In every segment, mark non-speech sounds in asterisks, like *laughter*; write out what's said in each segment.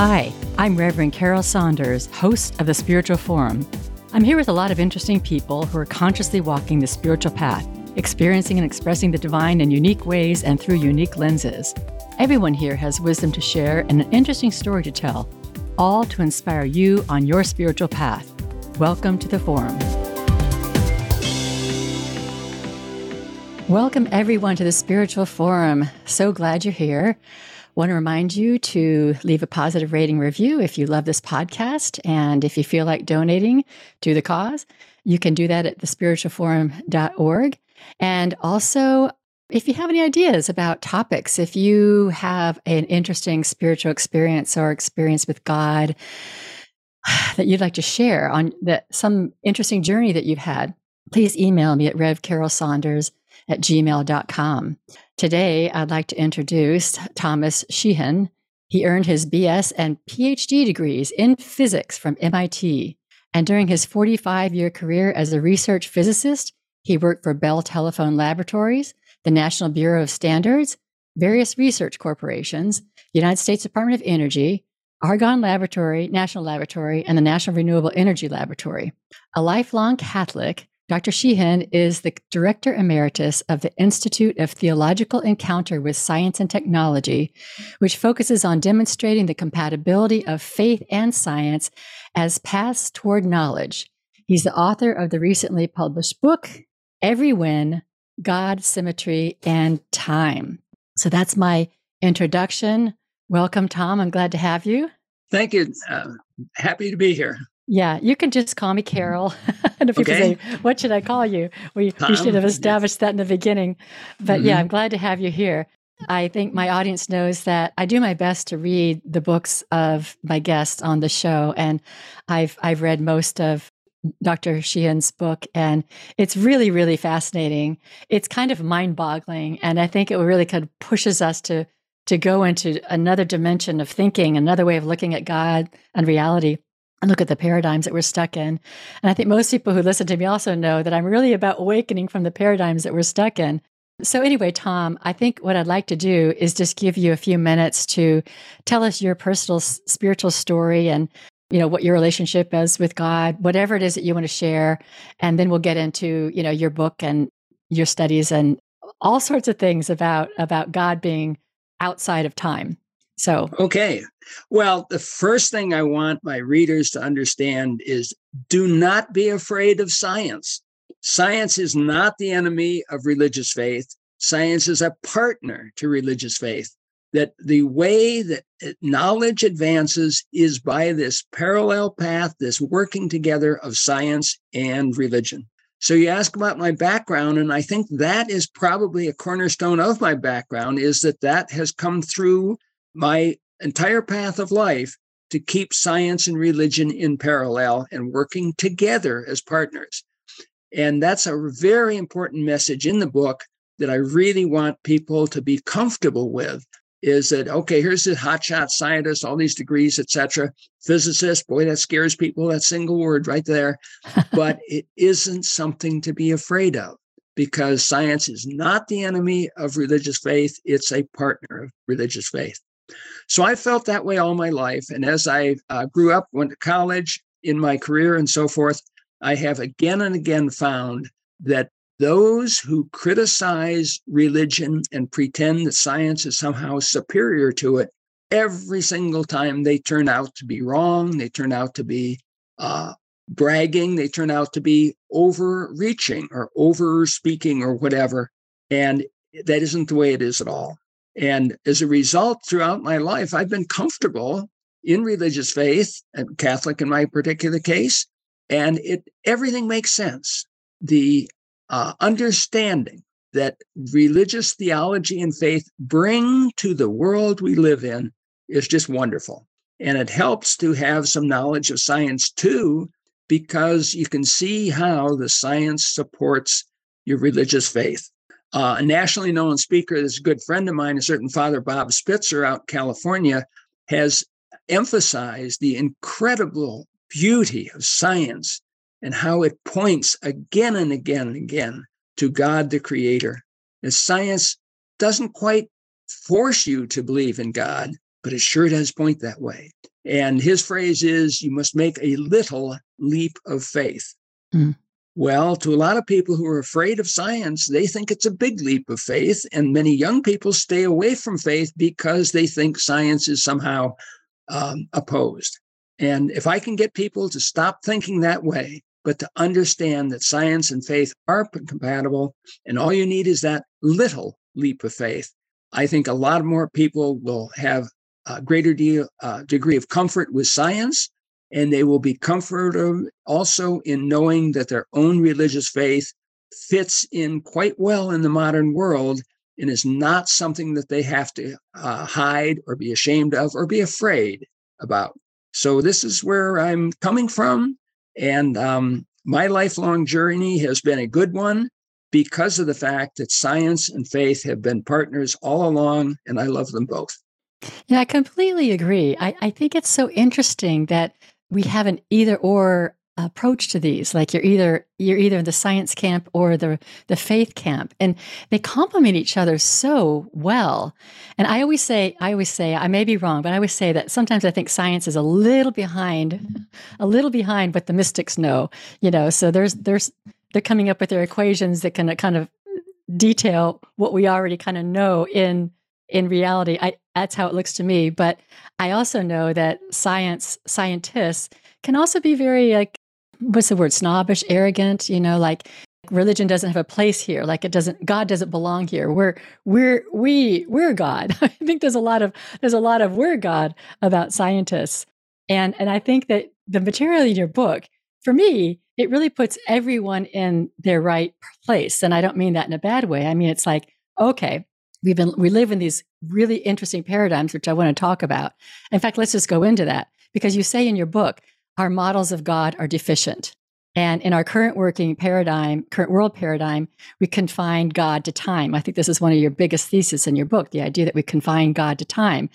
Hi, I'm Reverend Carol Saunders, host of the Spiritual Forum. I'm here with a lot of interesting people who are consciously walking the spiritual path, experiencing and expressing the divine in unique ways and through unique lenses. Everyone here has wisdom to share and an interesting story to tell, all to inspire you on your spiritual path. Welcome to the Forum. Welcome, everyone, to the Spiritual Forum. So glad you're here. Want to remind you to leave a positive rating review if you love this podcast. And if you feel like donating to the cause, you can do that at thespiritualforum.org. And also, if you have any ideas about topics, if you have an interesting spiritual experience or experience with God *sighs* that you'd like to share on that some interesting journey that you've had, please email me at revcarolsaunders at gmail.com. Today, I'd like to introduce Thomas Sheahen. He earned his BS and PhD degrees in physics from MIT. And during his 45 year career as a research physicist, he worked for Bell Telephone Laboratories, the National Bureau of Standards, various research corporations, the United States Department of Energy, Argonne Laboratory, National Laboratory, and the National Renewable Energy Laboratory. A lifelong Catholic, Dr. Sheahen is the Director Emeritus of the Institute of Theological Encounter with Science and Technology, which focuses on demonstrating the compatibility of faith and science as paths toward knowledge. He's the author of the recently published book, Everywhen God, Symmetry, and Time. So that's my introduction. Welcome, Tom. I'm glad to have you. Thank you. Uh, happy to be here. Yeah, you can just call me Carol. *laughs* and if people okay. say, "What should I call you?" We, we should have established that in the beginning. But mm-hmm. yeah, I'm glad to have you here. I think my audience knows that I do my best to read the books of my guests on the show, and I've I've read most of Dr. Sheahen's book, and it's really really fascinating. It's kind of mind boggling, and I think it really kind of pushes us to to go into another dimension of thinking, another way of looking at God and reality and look at the paradigms that we're stuck in. And I think most people who listen to me also know that I'm really about awakening from the paradigms that we're stuck in. So, anyway, Tom, I think what I'd like to do is just give you a few minutes to tell us your personal spiritual story and you know what your relationship is with God, whatever it is that you want to share, and then we'll get into you know your book and your studies and all sorts of things about about God being outside of time. So, okay. Well, the first thing I want my readers to understand is do not be afraid of science. Science is not the enemy of religious faith. Science is a partner to religious faith. That the way that eh, knowledge advances is by this parallel path, this working together of science and religion. So you ask about my background, and I think that is probably a cornerstone of my background is that that has come through my entire path of life to keep science and religion in parallel and working together as partners. And that's a very important message in the book that I really want people to be comfortable with is that okay here's the hotshot scientist all these degrees etc physicist boy that scares people that single word right there. *laughs* But it isn't something to be afraid of because science is not the enemy of religious faith it's a partner of religious faith so I felt that way all my life. And as I uh, grew up, went to college, in my career, and so forth, I have again and again found that those who criticize religion and pretend that science is somehow superior to it, every single time they turn out to be wrong, they turn out to be uh, bragging, they turn out to be overreaching or over speaking or whatever. And that isn't the way it is at all. And as a result, throughout my life, I've been comfortable in religious faith, and Catholic in my particular case, and it everything makes sense. The uh, understanding that religious theology and faith bring to the world we live in is just wonderful. And it helps to have some knowledge of science too, because you can see how the science supports your religious faith. Uh, a nationally known speaker that's a good friend of mine, a certain Father Bob Spitzer out in California, has emphasized the incredible beauty of science and how it points again and again and again to God the Creator. And science doesn't quite force you to believe in God, but it sure does point that way. And his phrase is you must make a little leap of faith. Mm. Well, to a lot of people who are afraid of science, they think it's a big leap of faith. And many young people stay away from faith because they think science is somehow um, opposed. And if I can get people to stop thinking that way, but to understand that science and faith are compatible, and all you need is that little leap of faith, I think a lot more people will have a greater deal, uh, degree of comfort with science, and they will be comforted also in knowing that their own religious faith fits in quite well in the modern world and is not something that they have to uh, hide or be ashamed of or be afraid about. So, this is where I'm coming from. And um, my lifelong journey has been a good one because of the fact that science and faith have been partners all along, and I love them both. Yeah, I completely agree. I, I think it's so interesting that we have an either or approach to these. Like you're either you're either in the science camp or the the faith camp. And they complement each other so well. And i always say i always say i may be wrong but i always say that sometimes i think science is a little behind a little behind what the mystics know you know? So there's there's they're coming up with their equations that can kind of detail what we already kind of know in in reality i that's how it looks to me. But i also know that science scientists can also be very like what's the word? Snobbish arrogant you know like religion doesn't have a place here. Like it doesn't god doesn't belong here. We're we're we we're god. *laughs* I think there's a lot of there's a lot of we're god about scientists. And and i think that the material in your book for me it really puts everyone in their right place. And i don't mean that in a bad way. I mean it's like okay we've been we live in these really interesting paradigms which i want to talk about in fact let's just go into that because you say in your book our models of God are deficient. And in our current working paradigm, current world paradigm, we confine God to time. I think this is one of your biggest theses in your book the idea that we confine God to time,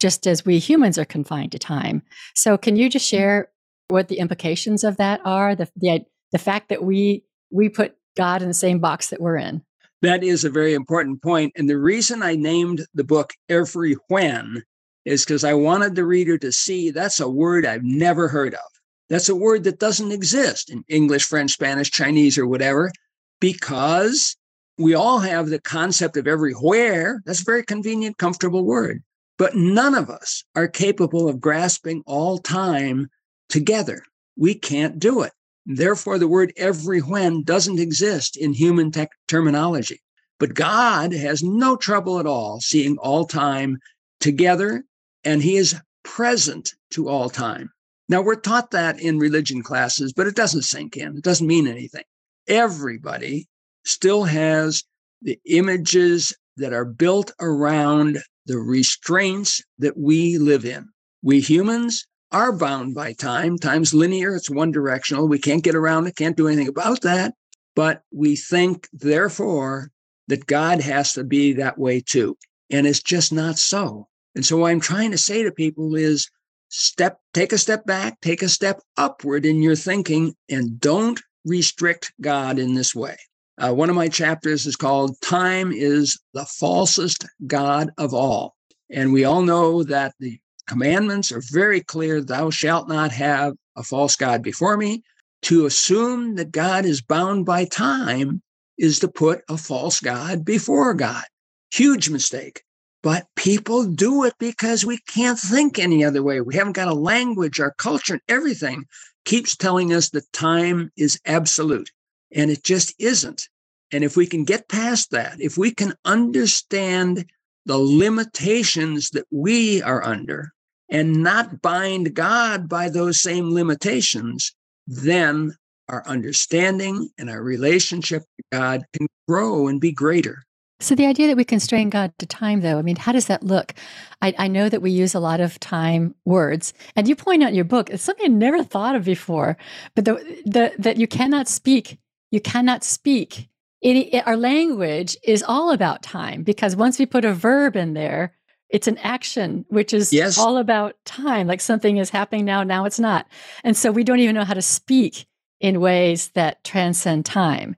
just as we humans are confined to time. So, can you just share what the implications of that are? The, the, the fact that we, we put God in the same box that we're in. That is a very important point. And the reason I named the book Every When is because I wanted the reader to see that's a word I've never heard of. That's a word that doesn't exist in English, French, Spanish, Chinese, or whatever, because we all have the concept of everywhere. That's a very convenient, comfortable word. But none of us are capable of grasping all time together. We can't do it. Therefore, the word everywhen doesn't exist in human tech terminology. But God has no trouble at all seeing all time together and he is present to all time. Now, we're taught that in religion classes, but it doesn't sink in. It doesn't mean anything. Everybody still has the images that are built around the restraints that we live in. We humans are bound by time. Time's linear, it's one directional. We can't get around it, can't do anything about that. But we think, therefore, that God has to be that way too. And it's just not so. And so what I'm trying to say to people is step take a step back, take a step upward in your thinking and don't restrict God in this way. Uh, one of my chapters is called Time is the Falsest God of All. And we all know that the commandments are very clear Thou shalt not have a false God before me. To assume that God is bound by time is to put a false God before God. Huge mistake. But people do it because we can't think any other way. We haven't got a language, our culture, and everything keeps telling us that time is absolute, and it just isn't. And if we can get past that, if we can understand the limitations that we are under and not bind God by those same limitations, then our understanding and our relationship with God can grow and be greater. So the idea that we constrain God to time, though, I mean, how does that look? I, I, know that we use a lot of time words, and you point out in your book it's something I never thought of before. But the, the that you cannot speak, you cannot speak. Any, our language is all about time because once we put a verb in there, it's an action, which is yes. all about time. Like something is happening now, now it's not, and so we don't even know how to speak in ways that transcend time.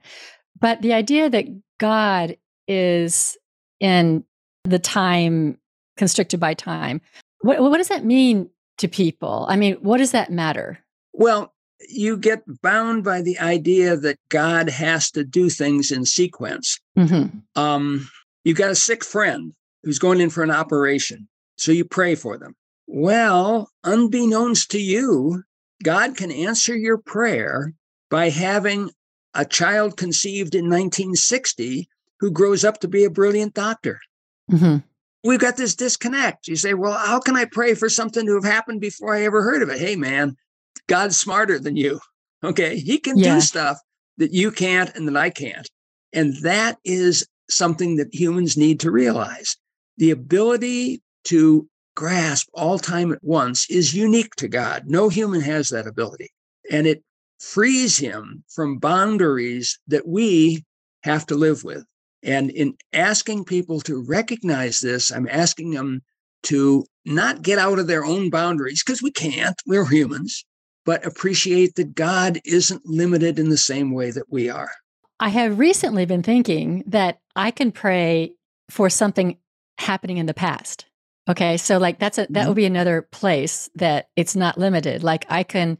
But the idea that God is in the time constricted by time. What, what does that mean to people? I mean, what does that matter? Well, you get bound by the idea that God has to do things in sequence. Mm-hmm. Um, you got a sick friend who's going in for an operation, so you pray for them. Well, unbeknownst to you, God can answer your prayer by having a child conceived in 1960 who grows up to be a brilliant doctor. Mm-hmm. We've got this disconnect. You say, well, how can I pray for something to have happened before I ever heard of it? Hey, man, God's smarter than you. Okay. He can yeah. do stuff that you can't and that I can't. And that is something that humans need to realize. The ability to grasp all time at once is unique to God. No human has that ability. And it frees him from boundaries that we have to live with. And in asking people to recognize this, I'm asking them to not get out of their own boundaries because we can't, we're humans, but appreciate that God isn't limited in the same way that we are. I have recently been thinking that I can pray for something happening in the past. Okay. So like that's a that mm-hmm. would be another place that it's not limited. Like I can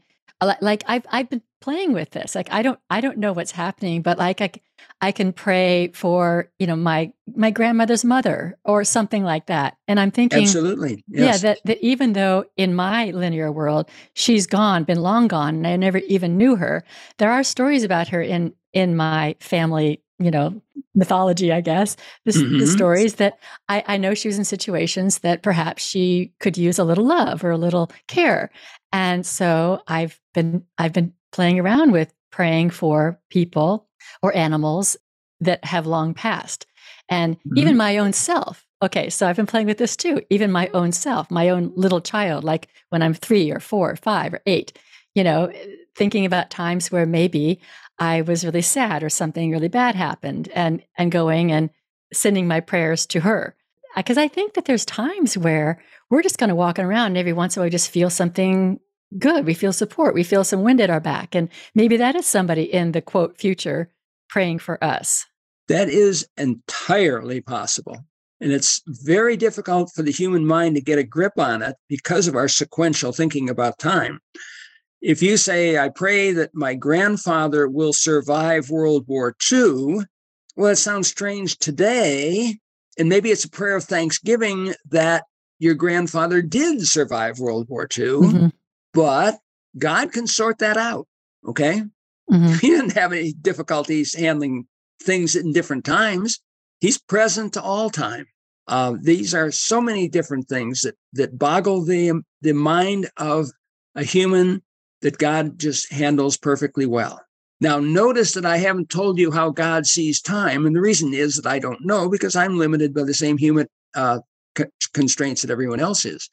like I've I've been playing with this. Like I don't I don't know what's happening, but like I I can pray for, you know, my my grandmother's mother or something like that. And I'm thinking Absolutely. Yes. Yeah, that, that even though in my linear world she's gone, been long gone, and I never even knew her, there are stories about her in in my family, you know, mythology, I guess, the, mm-hmm. the stories that I, I know she was in situations that perhaps she could use a little love or a little care. And so I've been I've been playing around with praying for people or animals that have long passed. And mm-hmm. even my own self. Okay, so I've been playing with this too. Even my own self, my own little child, like when I'm three or four or five or eight, you know, thinking about times where maybe I was really sad or something really bad happened and and going and sending my prayers to her. Because I think that there's times where we're just kind of walking around and every once in a while just feel something good. We feel support. We feel some wind at our back. And maybe that is somebody in the quote future praying for us. That is entirely possible. And it's very difficult for the human mind to get a grip on it because of our sequential thinking about time. If you say, I pray that my grandfather will survive World War II, well, it sounds strange today. And maybe it's a prayer of thanksgiving that your grandfather did survive World War II, mm-hmm. but God can sort that out. Okay. Mm-hmm. *laughs* He didn't have any difficulties handling things in different times. He's present to all time. Uh, these are so many different things that that boggle the the mind of a human that God just handles perfectly well. Now, notice that I haven't told you how God sees time. And the reason is that I don't know because I'm limited by the same human uh, c- constraints that everyone else is.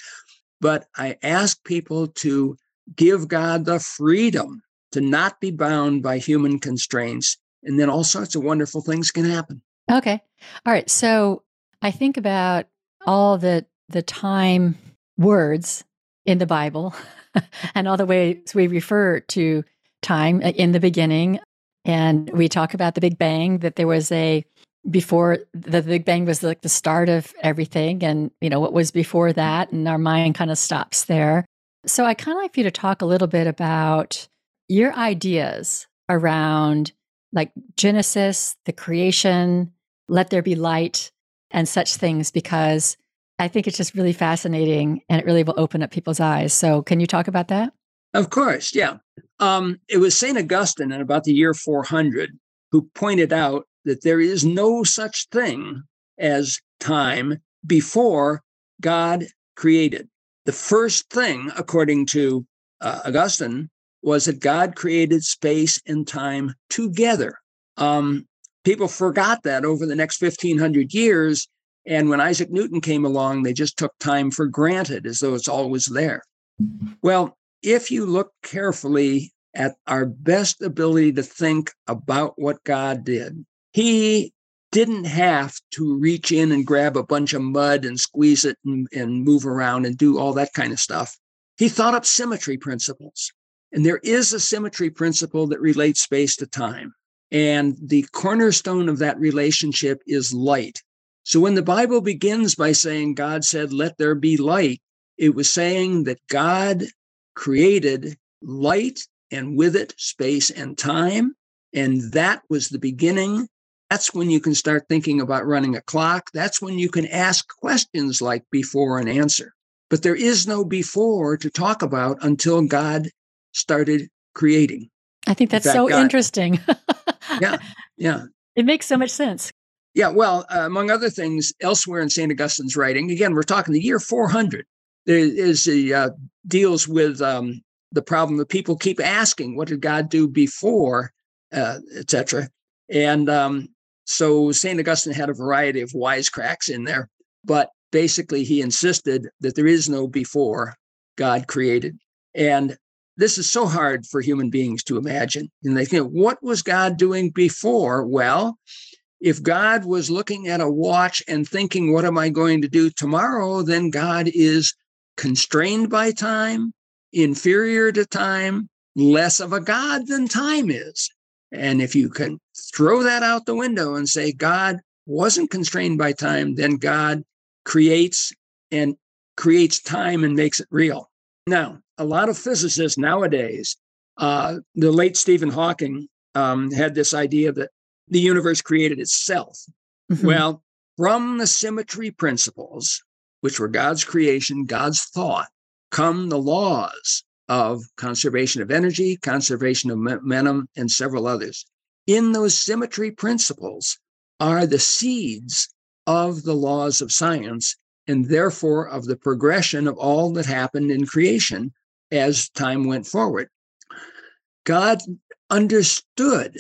But I ask people to give God the freedom to not be bound by human constraints. And then all sorts of wonderful things can happen. Okay. All right. So I think about all the the time words in the Bible *laughs* *laughs* and all the ways we refer to time in the beginning. And we talk about the Big Bang, that there was a before the Big Bang was like the start of everything, and you know what was before that, and our mind kind of stops there. So I kind of like for you to talk a little bit about your ideas around like Genesis, the creation, let there be light, and such things, because I think it's just really fascinating and it really will open up people's eyes. So, can you talk about that? Of course, yeah. Um, it was St. Augustine in about the year 400 who pointed out that there is no such thing as time before God created. The first thing, according to uh, Augustine, was that God created space and time together. Um, people forgot that over the next 1500 years and when Isaac Newton came along, they just took time for granted as though it's always there. Well, if you look carefully at our best ability to think about what God did, He didn't have to reach in and grab a bunch of mud and squeeze it and, and move around and do all that kind of stuff. He thought up symmetry principles. And there is a symmetry principle that relates space to time. And the cornerstone of that relationship is light. So when the Bible begins by saying God said, let there be light, It was saying that God created light and with it space and time. And that was the beginning. That's when you can start thinking about running a clock. That's when you can ask questions like before and answer. But there is no before to talk about until God started creating. I think that's fact, so God, interesting. *laughs* yeah. Yeah. It makes so much sense. Yeah. Well, uh, among other things, elsewhere in St. Augustine's writing, again, we're talking the year 400, there is uh, deals with um, the problem that people keep asking, what did God do before, uh, etc. And um, so St. Augustine had a variety of wisecracks in there, but basically he insisted that there is no before God created. And this is so hard for human beings to imagine. And they think, what was God doing before? Well, if God was looking at a watch and thinking, what am I going to do tomorrow? Then God is constrained by time, inferior to time, less of a God than time is. And if you can throw that out the window and say God wasn't constrained by time, then God creates and creates time and makes it real. Now, a lot of physicists nowadays, uh, the late Stephen Hawking um, had this idea that the universe created itself. Mm-hmm. Well, from the symmetry principles, which were God's creation, God's thought, come the laws of conservation of energy, conservation of momentum, and several others. In those symmetry principles are the seeds of the laws of science and therefore of the progression of all that happened in creation as time went forward. God understood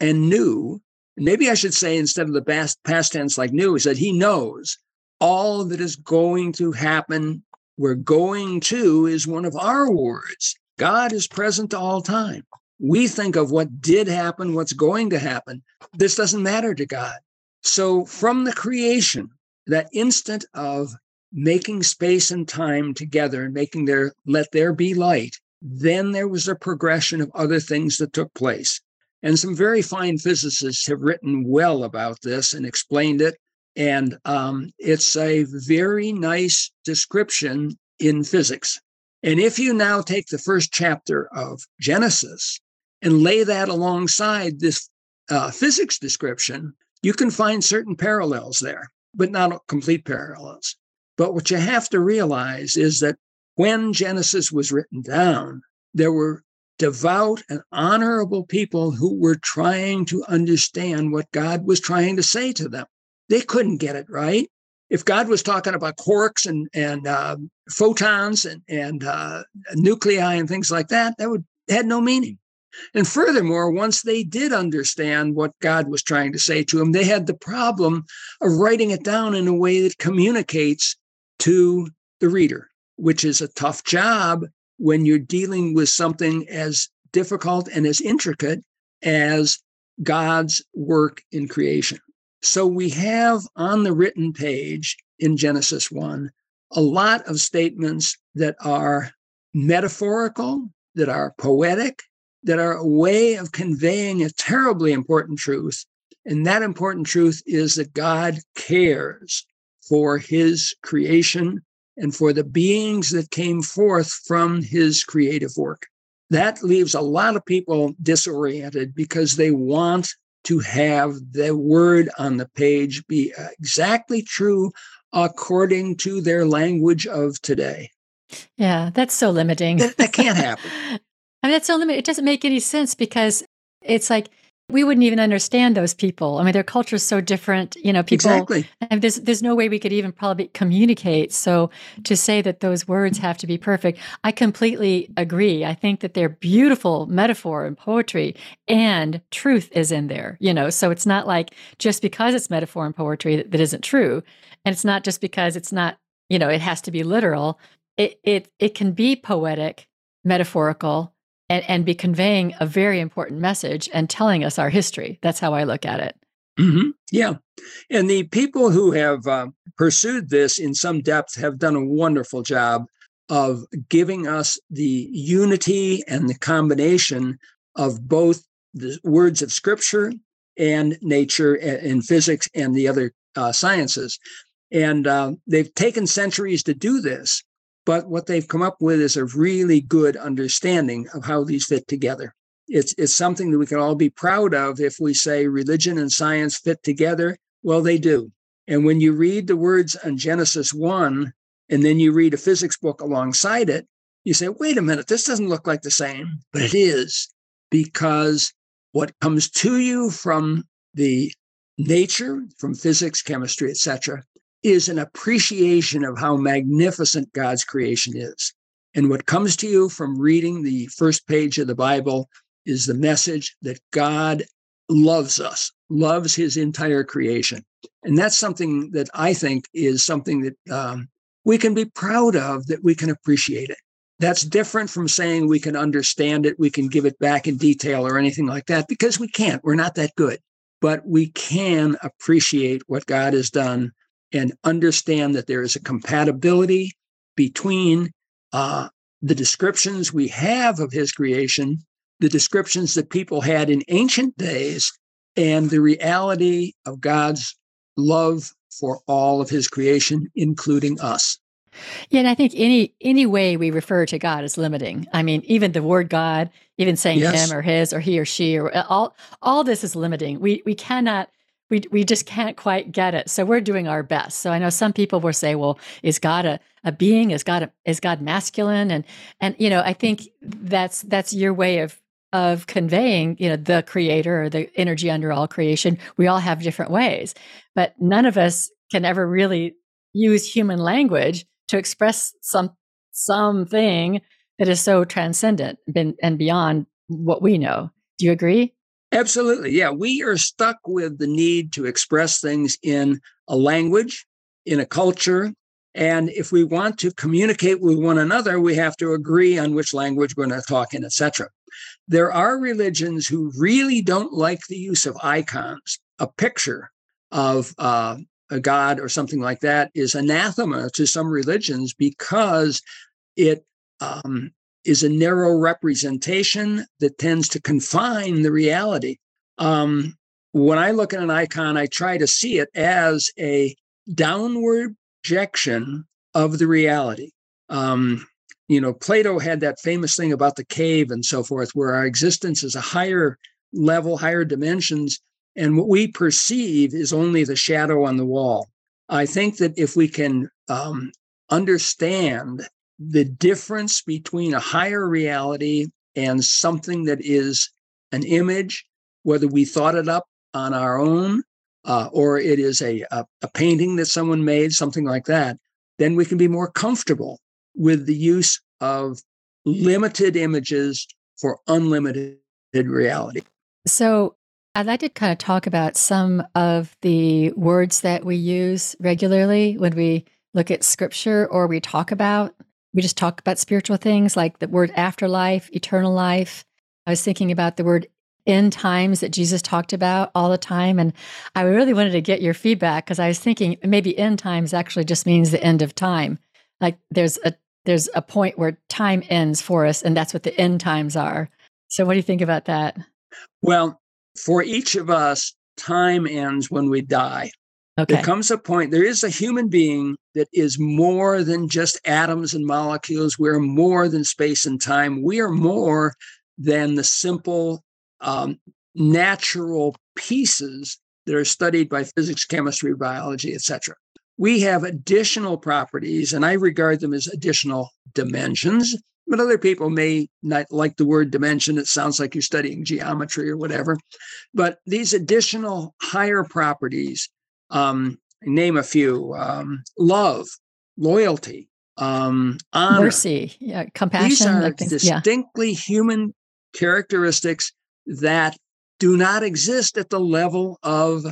and knew, maybe I should say instead of the past, past tense like knew, is that he knows all that is going to happen We're going to is one of our words. God is present all time. We think of what did happen, what's going to happen. This doesn't matter to God. So, from the creation, that instant of making space and time together and making there, let there be light, then there was a progression of other things that took place. And some very fine physicists have written well about this and explained it. And um, it's a very nice description in physics. And if you now take the first chapter of Genesis and lay that alongside this uh, physics description, you can find certain parallels there, but not complete parallels. But what you have to realize is that when Genesis was written down, there were devout and honorable people who were trying to understand what God was trying to say to them. They couldn't get it right. If God was talking about quarks and and uh, photons and and uh, nuclei and things like that, that would had no meaning. And furthermore, once they did understand what God was trying to say to them, they had the problem of writing it down in a way that communicates to the reader, which is a tough job when you're dealing with something as difficult and as intricate as God's work in creation. So we have on the written page in Genesis 1 a lot of statements that are metaphorical, that are poetic, that are a way of conveying a terribly important truth. And that important truth is that God cares for his creation and for the beings that came forth from his creative work. That leaves a lot of people disoriented because they want to have the word on the page be exactly true according to their language of today. Yeah, that's so limiting. that, that can't *laughs* happen. I mean, that's so limited. It doesn't make any sense because it's like we wouldn't even understand those people. I mean, their culture is so different. You know, people. Exactly. And there's there's no way we could even probably communicate. So to say that those words have to be perfect, I completely agree. I think that they're beautiful metaphor and poetry, and truth is in there. You know, so it's not like just because it's metaphor and poetry that, that isn't true, and it's not just because it's not. You know, it has to be literal. It it it can be poetic, metaphorical, and, and be conveying a very important message and telling us our history. That's how I look at it. Mm-hmm. Yeah. And the people who have uh, pursued this in some depth have done a wonderful job of giving us the unity and the combination of both the words of scripture and nature and physics and the other uh, sciences. And uh, they've taken centuries to do this, But what they've come up with is a really good understanding of how these fit together. It's, it's something that we can all be proud of if we say religion and science fit together. Well, they do. And when you read the words on Genesis 1, and then you read a physics book alongside it, you say, wait a minute, this doesn't look like the same. But it is because what comes to you from the nature, from physics, chemistry, etc., is an appreciation of how magnificent God's creation is. And what comes to you from reading the first page of the Bible is the message that God loves us, loves his entire creation. And that's something that I think is something that um, we can be proud of, that we can appreciate it. That's different from saying we can understand it, we can give it back in detail or anything like that, because we can't. We're not that good. But we can appreciate what God has done and understand that there is a compatibility between uh, the descriptions we have of his creation, the descriptions that people had in ancient days, and the reality of God's love for all of his creation, including us. Yeah, and I think any any way we refer to God is limiting. I mean, even the word God, even saying yes. him or his or he or she or all all this is limiting. We we cannot we we just can't quite get it. So we're doing our best. So I know some people will say, "Well, is God a, a being? Is God a, is God masculine?" And and you know, I think that's that's your way of of conveying, you know, the creator or the energy under all creation. We all have different ways, but none of us can ever really use human language to express some something that is so transcendent and beyond what we know. Do you agree? Absolutely. Yeah. We are stuck with the need to express things in a language, in a culture. And if we want to communicate with one another, we have to agree on which language we're going to talk in, etc. There are religions who really don't like the use of icons. A picture of uh, a god or something like that is anathema to some religions because it um, is a narrow representation that tends to confine the reality. Um, when I look at an icon, I try to see it as a downward projection of the reality. Um, you know, Plato had that famous thing about the cave and so forth, where our existence is a higher level, higher dimensions, and what we perceive is only the shadow on the wall. I think that if we can um, understand the difference between a higher reality and something that is an image, whether we thought it up on our own uh, or it is a, a, a painting that someone made, something like that, then we can be more comfortable with the use of limited images for unlimited reality. So, I'd like to kind of talk about some of the words that we use regularly when we look at scripture or we talk about we just talk about spiritual things like the word mm-hmm. afterlife, eternal life. I was thinking about the word end times that Jesus talked about all the time. And I really wanted to get your feedback because I was thinking maybe end times actually just means the end of time. Like there's a there's a point where time ends for us, and that's what the end times are. So what do you think about that? Well, for each of us, time ends when we die. Okay. There comes a point, there is a human being that is more than just atoms and molecules. We're more than space and time. We are more than the simple um, natural pieces that are studied by physics, chemistry, biology, etc. We have additional properties, and I regard them as additional dimensions. But other people may not like the word dimension. It sounds like you're studying geometry or whatever. But these additional higher properties um, name a few um, love, loyalty, um, honor, mercy, yeah, compassion. These are distinctly yeah. human characteristics that do not exist at the level of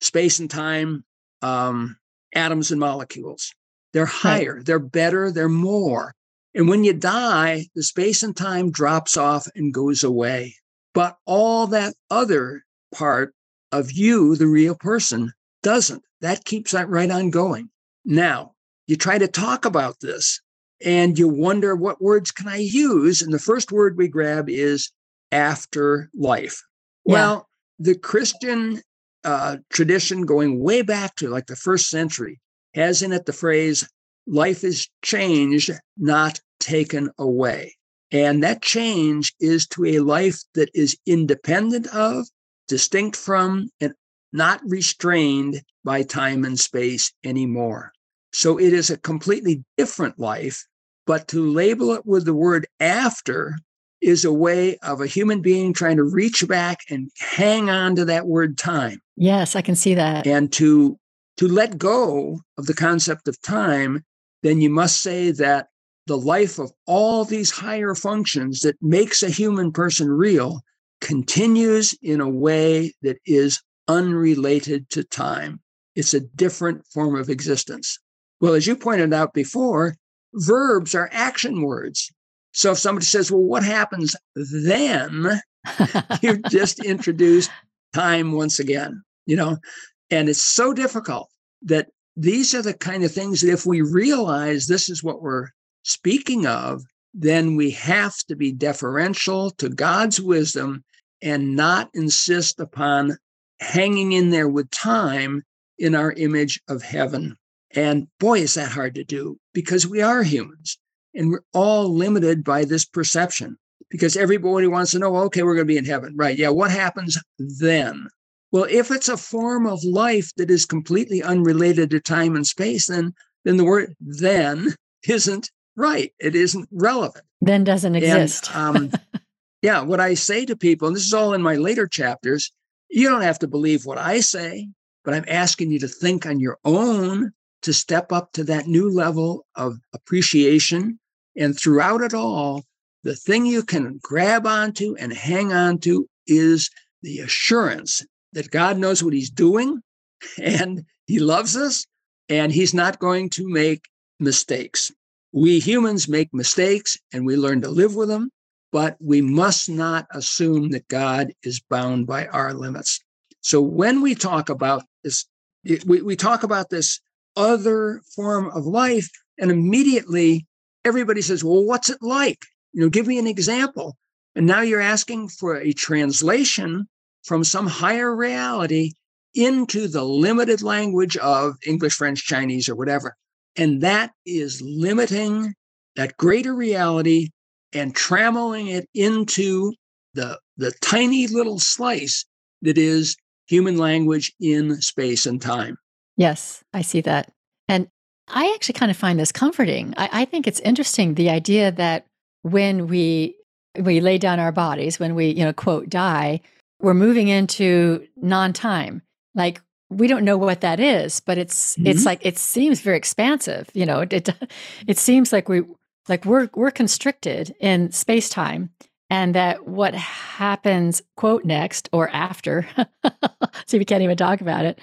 space and time, um, atoms and molecules. They're higher, right. they're better, they're more. And when you die, the space and time drops off and goes away. But all that other part of you, the real person, doesn't. That keeps that right on going. Now, you try to talk about this and you wonder what words can I use? And the first word we grab is afterlife. Yeah. Well, the Christian uh, tradition going way back to like the first century has in it the phrase life is changed, not taken away. And that change is to a life that is independent of, distinct from, and not restrained by time and space anymore. So it is a completely different life, but to label it with the word after is a way of a human being trying to reach back and hang on to that word time. Yes, I can see that. And to to let go of the concept of time, then you must say that the life of all these higher functions that makes a human person real continues in a way that is unrelated to time. It's a different form of existence. Well, as you pointed out before, verbs are action words. So if somebody says, well, what happens then? *laughs* You've just introduced time once again, you know, and it's so difficult that these are the kind of things that if we realize this is what we're speaking of, then we have to be deferential to God's wisdom and not insist upon hanging in there with time in our image of heaven. And boy, is that hard to do because we are humans and we're all limited by this perception because everybody wants to know, okay, we're going to be in heaven. Right. Yeah. What happens then? Well, if it's a form of life that is completely unrelated to time and space, then then the word then isn't right. It isn't relevant. Then doesn't exist. And, um, *laughs* yeah, what I say to people, and this is all in my later chapters, you don't have to believe what I say, but I'm asking you to think on your own to step up to that new level of appreciation. And throughout it all, the thing you can grab onto and hang on to is the assurance that God knows what he's doing *laughs* and he loves us and he's not going to make mistakes. We humans make mistakes and we learn to live with them, but we must not assume that God is bound by our limits. So when we talk about this, we, we talk about this other form of life, and immediately everybody says, Well, what's it like? You know, give me an example. And now you're asking for a translation from some higher reality into the limited language of English, French, Chinese, or whatever. And that is limiting that greater reality and trammeling it into the, the tiny little slice that is human language in space and time. Yes, I see that. And I actually kind of find this comforting. I, I think it's interesting the idea that when we we lay down our bodies, when we, you know, quote, die, we're moving into non-time. Like we don't know what that is, but it's mm-hmm. it's like it seems very expansive. You know, it it seems like we like we're we're constricted in space time, and that what happens quote next or after, *laughs* so we can't even talk about it,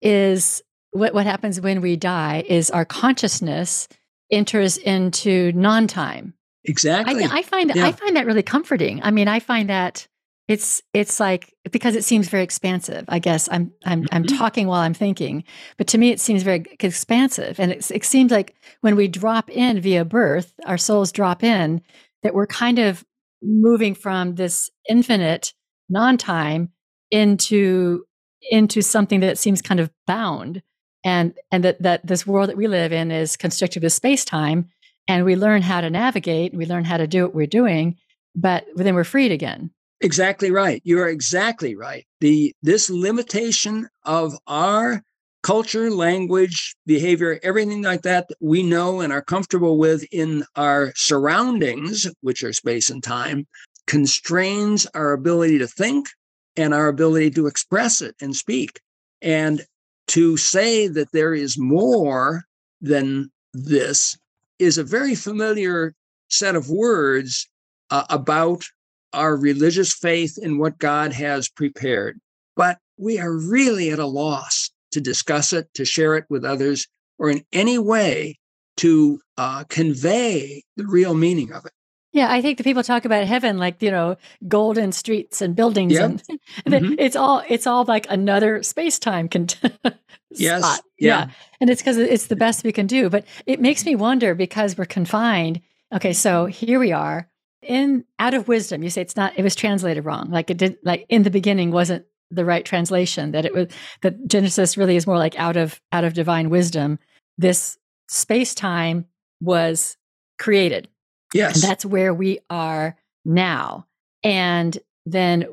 is what what happens when we die is our consciousness enters into non-time. Exactly. I, I find yeah. I find that really comforting. I mean, I find that it's it's like because it seems very expansive. I guess I'm I'm I'm mm-hmm. talking while I'm thinking, but to me it seems very expansive, and it, it seems like when we drop in via birth, our souls drop in, that we're kind of moving from this infinite non-time into into something that seems kind of bound, and and that that this world that we live in is constricted with space time, and we learn how to navigate, and we learn how to do what we're doing, but then we're freed again. Exactly right. You are exactly right. The this limitation of our culture, language, behavior, everything like that, that we know and are comfortable with in our surroundings, which are space and time, constrains our ability to think and our ability to express it and speak. And to say that there is more than this is a very familiar set of words uh, about our religious faith in what God has prepared. But we are really at a loss to discuss it, to share it with others, or in any way to uh, convey the real meaning of it. Yeah, I think the people talk about heaven like you know golden streets and buildings, yep. and *laughs* mm-hmm. it's all it's all like another space time con- *laughs* yes, spot. Yeah. yeah, and it's because it's the best we can do. But it makes me wonder because we're confined. Okay, so here we are in out of wisdom you say it's not it was translated wrong like it did like in the beginning wasn't the right translation that it was that genesis really is more like out of out of divine wisdom this space time was created. Yes. And that's where we are now. And then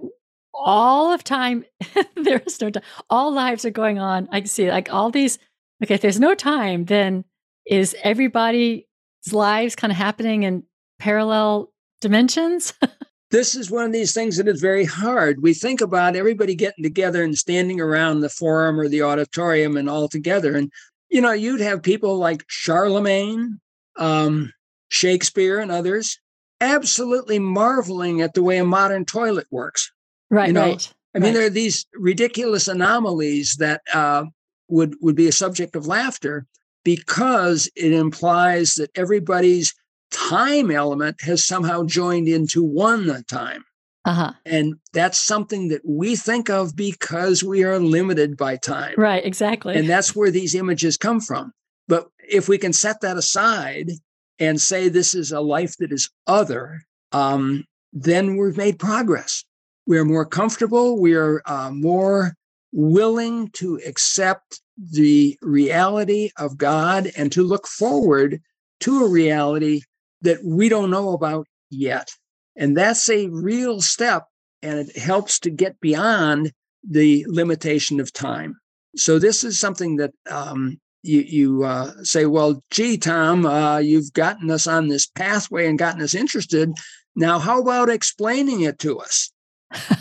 all of time, *laughs* there is no time. All lives are going on. I can see like all these. Okay, if there's no time, then is everybody's lives kind of happening in parallel dimensions? *laughs* this is one of these things that is very hard. We think about everybody getting together and standing around the forum or the auditorium and all together. And, you know, you'd have people like Charlemagne, um, Shakespeare, and others absolutely marveling at the way a modern toilet works. Right, you know? right. I mean, right. there are these ridiculous anomalies that uh, would would be a subject of laughter because it implies that everybody's time element has somehow joined into one time. Uh-huh. And that's something that we think of because we are limited by time. Right, exactly. And that's where these images come from. But if we can set that aside and say this is a life that is other, um, then we've made progress. We are more comfortable. We are uh, more willing to accept the reality of God and to look forward to a reality that we don't know about yet. And that's a real step, and it helps to get beyond the limitation of time. So, this is something that um, you, you uh, say, well, gee, Tom, uh, you've gotten us on this pathway and gotten us interested. Now, how about explaining it to us?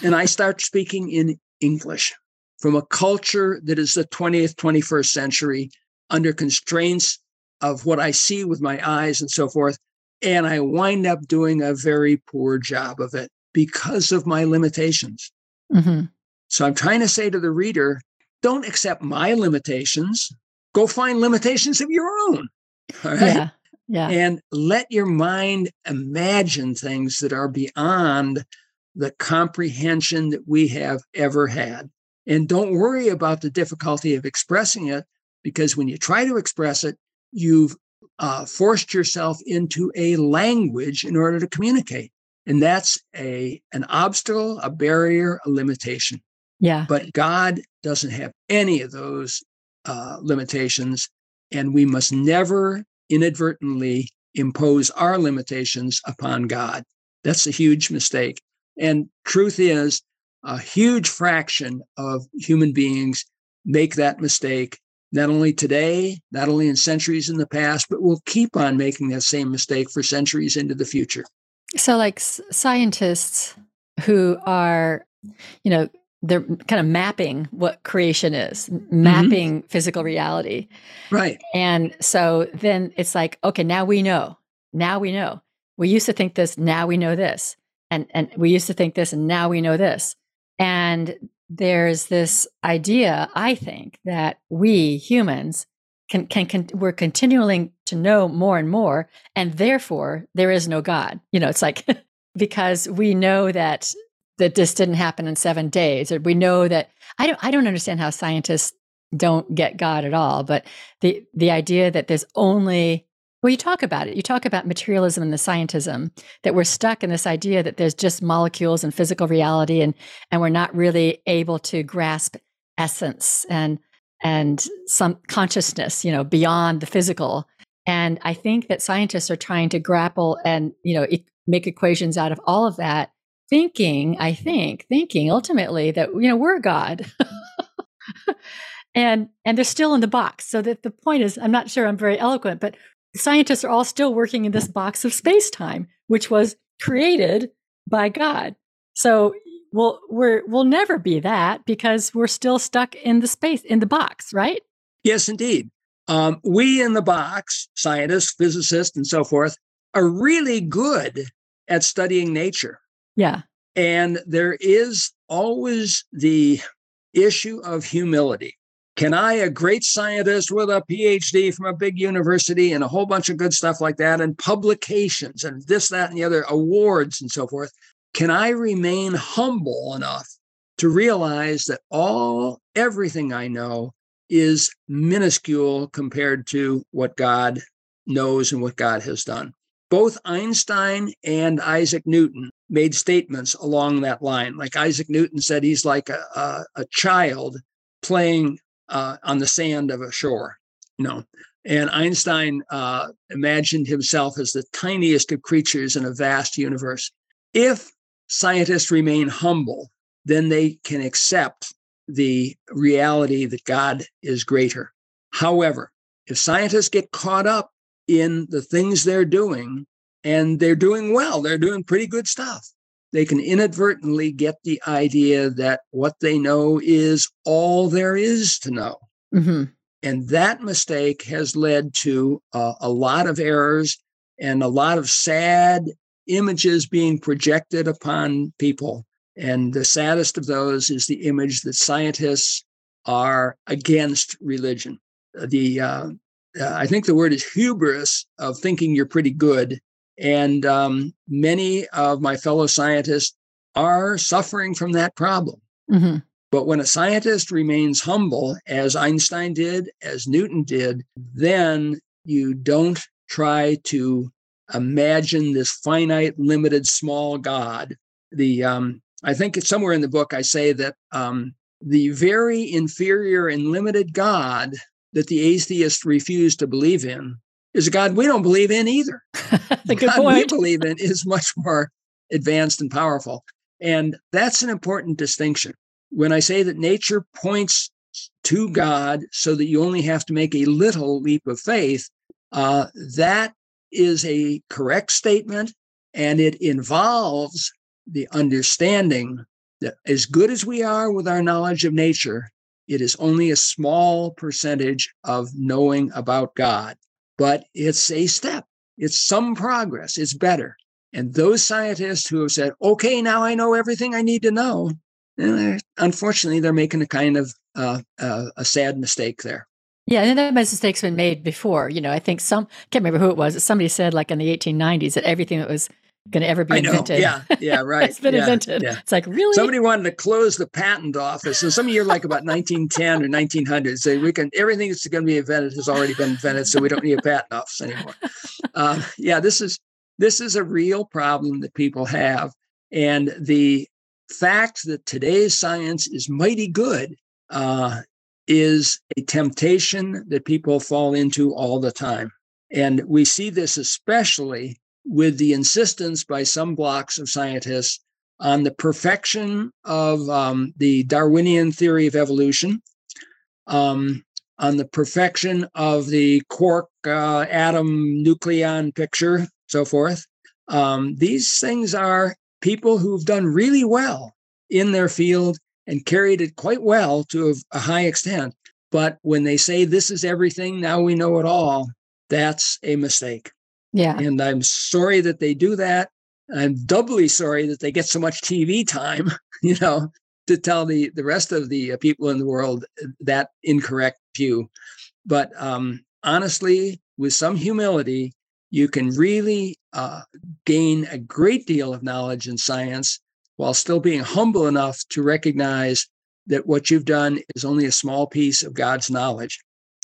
and I start speaking in English from a culture that is the 20th, 21st century under constraints of what I see with my eyes and so forth. And I wind up doing a very poor job of it because of my limitations. Mm-hmm. So I'm trying to say to the reader don't accept my limitations, go find limitations of your own. *laughs* All right. Yeah. Yeah. And let your mind imagine things that are beyond the comprehension that we have ever had. And don't worry about the difficulty of expressing it, because when you try to express it, you've uh, forced yourself into a language in order to communicate. And that's a an obstacle, a barrier, a limitation. Yeah. But God doesn't have any of those uh, limitations, and we must never inadvertently impose our limitations upon God. That's a huge mistake. And truth is, a huge fraction of human beings make that mistake, not only today, not only in centuries in the past, but we'll keep on making that same mistake for centuries into the future. So, like scientists who are, you know, they're kind of mapping what creation is, mm-hmm. mapping physical reality. Right. And so then it's like, okay, now we know. Now we know. We used to think this, now we know this. And and we used to think this and now we know this. And there's this idea, I think, that we humans can, can, can we're continuing to know more and more, and therefore there is no God. You know, it's like *laughs* because we know that that this didn't happen in seven days, or we know that I don't I don't understand how scientists don't get God at all, but the the idea that there's only well, you talk about it. You talk about materialism and the scientism that we're stuck in this idea that there's just molecules and physical reality, and and we're not really able to grasp essence and and some consciousness, you know, beyond the physical. And I think that scientists are trying to grapple and you know e- make equations out of all of that, thinking. I think thinking ultimately that you know we're God. *laughs* and and they're still in the box so that the point is i'm not sure i'm very eloquent but scientists are all still working in this box of space time, which was created by God. So we'll we're we'll never be that because we're still stuck in the space in the box, right? Yes, indeed. Um, we in the box, scientists, physicists, and so forth, are really good at studying nature. Yeah. And there is always the issue of humility. Can I, a great scientist with a PhD from a big university and a whole bunch of good stuff like that, and publications and this, that, and the other awards and so forth, can I remain humble enough to realize that all, everything I know is minuscule compared to what God knows and what God has done? Both Einstein and Isaac Newton made statements along that line. Like Isaac Newton said, he's like a, a, a child playing uh, on the sand of a shore. You know, And Einstein uh, imagined himself as the tiniest of creatures in a vast universe. If scientists remain humble, then they can accept the reality that God is greater. However, if scientists get caught up in the things they're doing, and they're doing well, they're doing pretty good stuff, they can inadvertently get the idea that what they know is all there is to know. Mm-hmm. And that mistake has led to uh, a lot of errors and a lot of sad images being projected upon people. And the saddest of those is the image that scientists are against religion. The uh, uh, I think the word is hubris of thinking you're pretty good. And um, many of my fellow scientists are suffering from that problem. Mm-hmm. But when a scientist remains humble, as Einstein did, as Newton did, then you don't try to imagine this finite, limited, small God. The um, I think it's somewhere in the book I say that um, the very inferior and limited God that the atheists refuse to believe in is a God we don't believe in either. *laughs* the God point. we believe in is much more advanced and powerful. And that's an important distinction when I say that nature points to God so that you only have to make a little leap of faith, uh, that is a correct statement. And it involves the understanding that as good as we are with our knowledge of nature, it is only a small percentage of knowing about God. But it's a step, it's some progress, it's better. And those scientists who have said, okay, now I know everything I need to know, and unfortunately, they're making a kind of uh, uh, a sad mistake there. Yeah, and that mistake's been made before. You know, I think some I can't remember who it was. Somebody said like in the 1890s that everything that was going to ever be invented. Yeah, yeah, *laughs* right. it's been yeah, invented. Yeah. It's like really somebody wanted to close the patent office, and some year like about 1910 or 1900 say we can everything that's going to be invented has already been invented, so we don't need a patent office anymore. Um, yeah, this is this is a real problem that people have, and the fact that today's science is mighty good uh, is a temptation that people fall into all the time. And we see this especially with the insistence by some blocks of scientists on the perfection of um, the Darwinian theory of evolution, um, on the perfection of the quark uh, atom nucleon picture, so forth. Um, these things are people who've done really well in their field and carried it quite well to a, high extent. But when they say this is everything, now we know it all, that's a mistake. Yeah. And I'm sorry that they do that. I'm doubly sorry that they get so much TV time, *laughs* you know, to tell the, the rest of the uh, people in the world uh, that incorrect view. But um, honestly, with some humility, you can really uh, gain a great deal of knowledge in science while still being humble enough to recognize that what you've done is only a small piece of God's knowledge.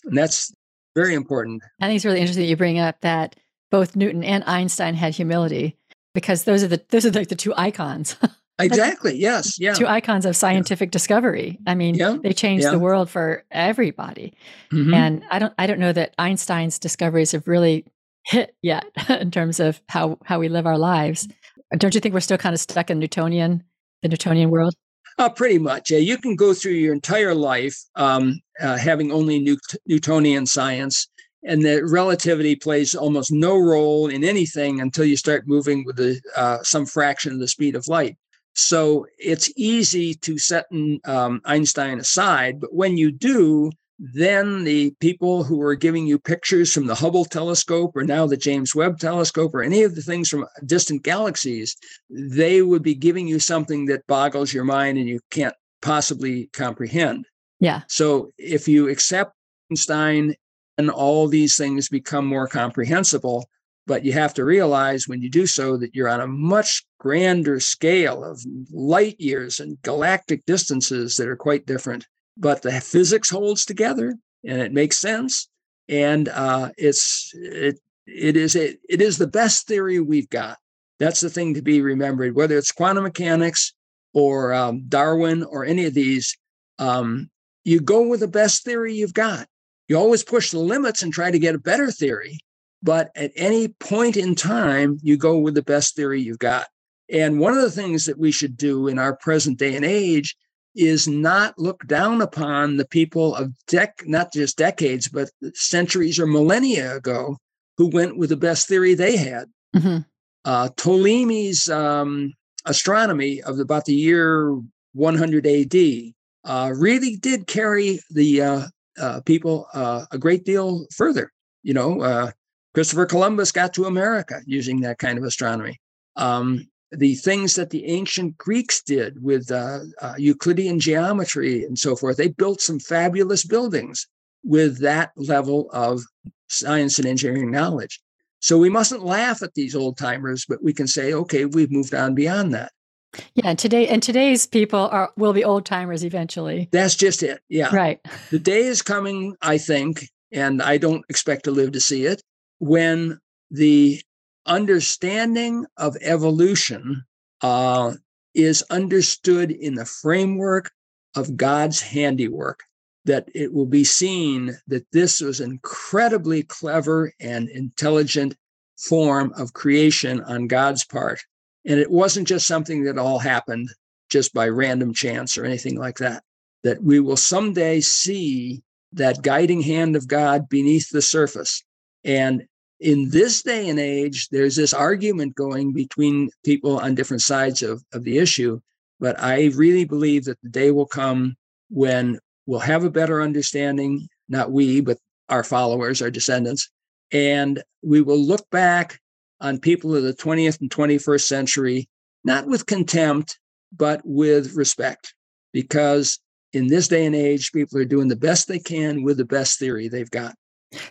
And that's very important. I think it's really interesting that you bring up that both Newton and Einstein had humility because those are the those are like the two icons. *laughs* exactly. Yes. Yeah. Two icons of scientific yeah. discovery. I mean, yeah. they changed yeah. the world for everybody. Mm-hmm. And I don't I don't know that Einstein's discoveries have really hit yet *laughs* in terms of how how we live our lives. Don't you think we're still kind of stuck in Newtonian, the Newtonian world? Uh, pretty much. Yeah, you can go through your entire life um, uh, having only Newt- Newtonian science, and that relativity plays almost no role in anything until you start moving with the, uh, some fraction of the speed of light. So it's easy to set um, Einstein aside, but when you do, then the people who are giving you pictures from the Hubble telescope or now the James Webb telescope or any of the things from distant galaxies, they would be giving you something that boggles your mind and you can't possibly comprehend. Yeah. So if you accept Einstein and all these things become more comprehensible, but you have to realize when you do so that you're on a much grander scale of light years and galactic distances that are quite different. But the physics holds together and it makes sense. And uh, it's it it is a, it is the best theory we've got. That's the thing to be remembered whether it's quantum mechanics or um, darwin or any of these um, you go with the best theory you've got You always push the limits and try to get a better theory. But at any point in time, you go with the best theory you've got. And one of the things that we should do in our present day and age is not look down upon the people of dec- not just decades, but centuries or millennia ago who went with the best theory they had. Mm-hmm. Uh, Ptolemy's um, astronomy of about the year 100 AD uh, really did carry the uh, uh people uh, a great deal further. You know, uh, Christopher Columbus got to America using that kind of astronomy. Um, the things that the ancient Greeks did with Euclidean geometry and so forth, they built some fabulous buildings with that level of science and engineering knowledge. So we mustn't laugh at these old timers, but we can say, okay, we've moved on beyond that. Yeah, and today and today's people are will be old timers eventually. That's just it. Yeah. Right. The day is coming, I think, and I don't expect to live to see it, when the understanding of evolution uh, is understood in the framework of God's handiwork that it will be seen that this was an incredibly clever and intelligent form of creation on God's part. And it wasn't just something that all happened just by random chance or anything like that. That we will someday see that guiding hand of God beneath the surface. And in this day and age, there's this argument going between people on different sides of, of the issue. But I really believe that the day will come when we'll have a better understanding, not we, but our followers, our descendants, and we will look back on people of the 20th and 21st century, not with contempt, but with respect, because in this day and age, people are doing the best they can with the best theory they've got.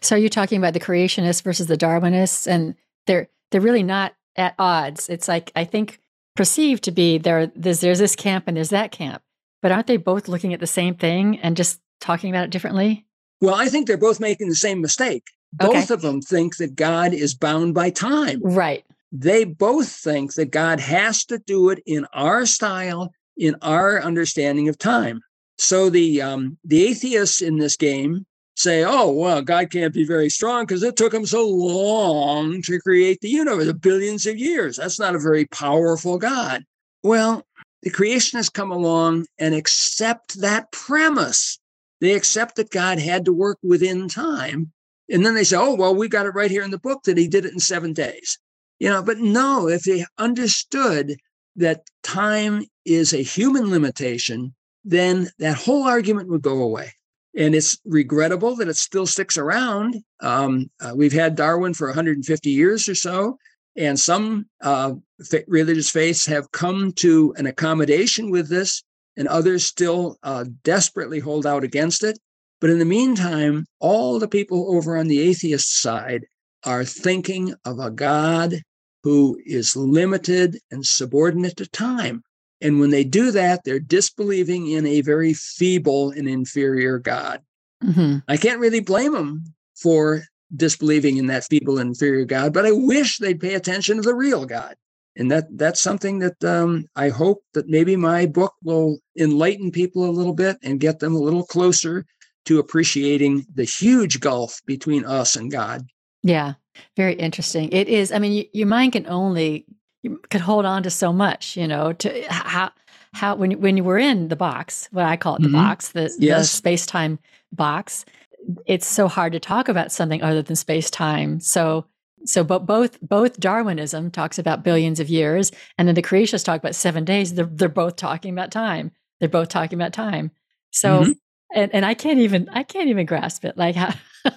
So, are you talking about the creationists versus the Darwinists? And they're they're really not at odds. It's like I think perceived to be there. There's, there's this camp and there's that camp. But aren't they both looking at the same thing and just talking about it differently? Well, I think they're both making the same mistake. Both okay. of them think that God is bound by time. Right. They both think that God has to do it in our style, in our understanding of time. So the um, the atheists in this game say, "Oh, well, God can't be very strong because it took him so long to create the universe, billions of years. That's not a very powerful God." Well, the creationists come along and accept that premise. They accept that God had to work within time. And then they say, oh, well, we got it right here in the book that he did it in seven days. You know, but no, if they understood that time is a human limitation, then that whole argument would go away. And it's regrettable that it still sticks around. Um, uh, we've had Darwin for 150 years or so. And some uh, religious faiths have come to an accommodation with this, and others still uh, desperately hold out against it. But in the meantime, all the people over on the atheist side are thinking of a God who is limited and subordinate to time. And when they do that, they're disbelieving in a very feeble and inferior God. Mm-hmm. I can't really blame them for disbelieving in that feeble and inferior God, but I wish they'd pay attention to the real God. And that that's something that um, I hope that maybe my book will enlighten people a little bit and get them a little closer to appreciating the huge gulf between us and God. Yeah, very interesting. It is. I mean, you, your mind can only you could hold on to so much. You know, to how how when when you were in the box, what I call it the mm-hmm. box, the, yes. the space time box it's so hard to talk about something other than space time. So so but both both Darwinism talks about billions of years, and then the creationists talk about seven days. They're they're both talking about time. They're both talking about time. So mm-hmm. And and I can't even I can't even grasp it. Like how *laughs*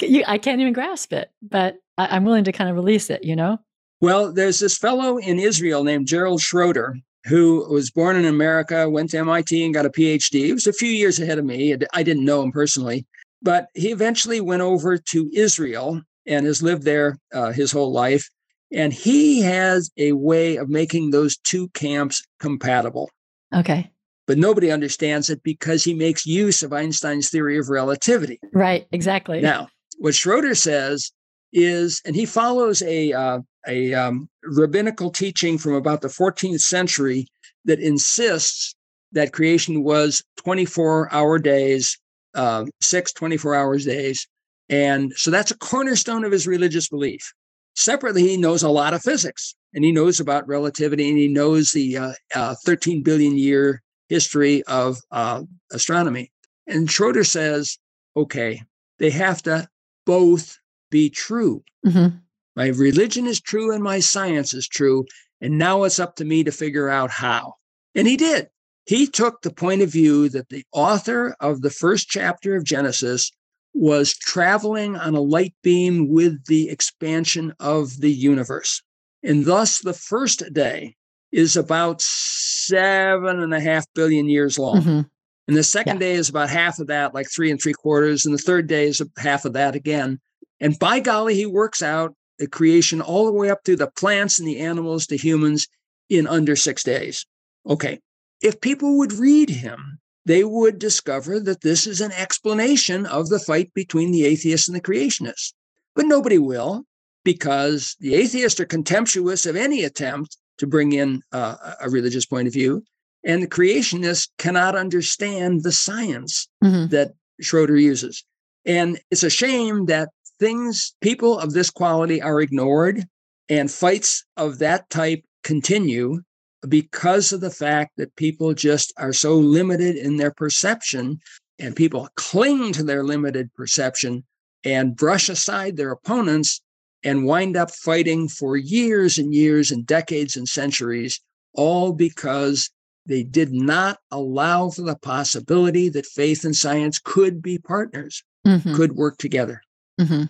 you, I can't even grasp it, but I, I'm willing to kind of release it. You know. Well, there's this fellow in Israel named Gerald Schroeder who was born in America, went to MIT and got a PhD. He was a few years ahead of me. I didn't know him personally. But he eventually went over to Israel and has lived there uh, his whole life. And he has a way of making those two camps compatible. Okay. But nobody understands it because he makes use of Einstein's theory of relativity. Right, exactly. Now, what Schroeder says is, and he follows a, uh, a um, rabbinical teaching from about the 14th century that insists that creation was 24 hour days uh, six 24 hours days. And so that's a cornerstone of his religious belief. Separately, he knows a lot of physics and he knows about relativity and he knows the uh, uh, 13 billion year history of uh, astronomy. And Schroeder says, okay, they have to both be true. Mm-hmm. My religion is true and my science is true. And now it's up to me to figure out how. And he did. He took the point of view that the author of the first chapter of Genesis was traveling on a light beam with the expansion of the universe. And thus, the first day is about seven and a half billion years long. Mm-hmm. And the second yeah. day is about half of that, like three and three quarters. And the third day is half of that again. And by golly, he works out the creation all the way up to the plants and the animals to humans in under six days. Okay. If people would read him, they would discover that this is an explanation of the fight between the atheists and the creationists. But nobody will, because the atheists are contemptuous of any attempt to bring in uh, a religious point of view. And the creationists cannot understand the science mm-hmm. that Schroeder uses. And it's a shame that things, people of this quality are ignored and fights of that type continue because of the fact that people just are so limited in their perception and people cling to their limited perception and brush aside their opponents and wind up fighting for years and years and decades and centuries, all because they did not allow for the possibility that faith and science could be partners, mm-hmm. could work together. Mm-hmm.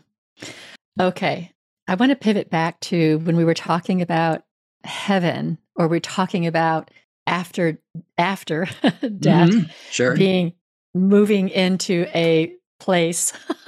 Okay. I want to pivot back to when we were talking about heaven or we're talking about after after *laughs* death mm-hmm. sure. being moving into a place *laughs*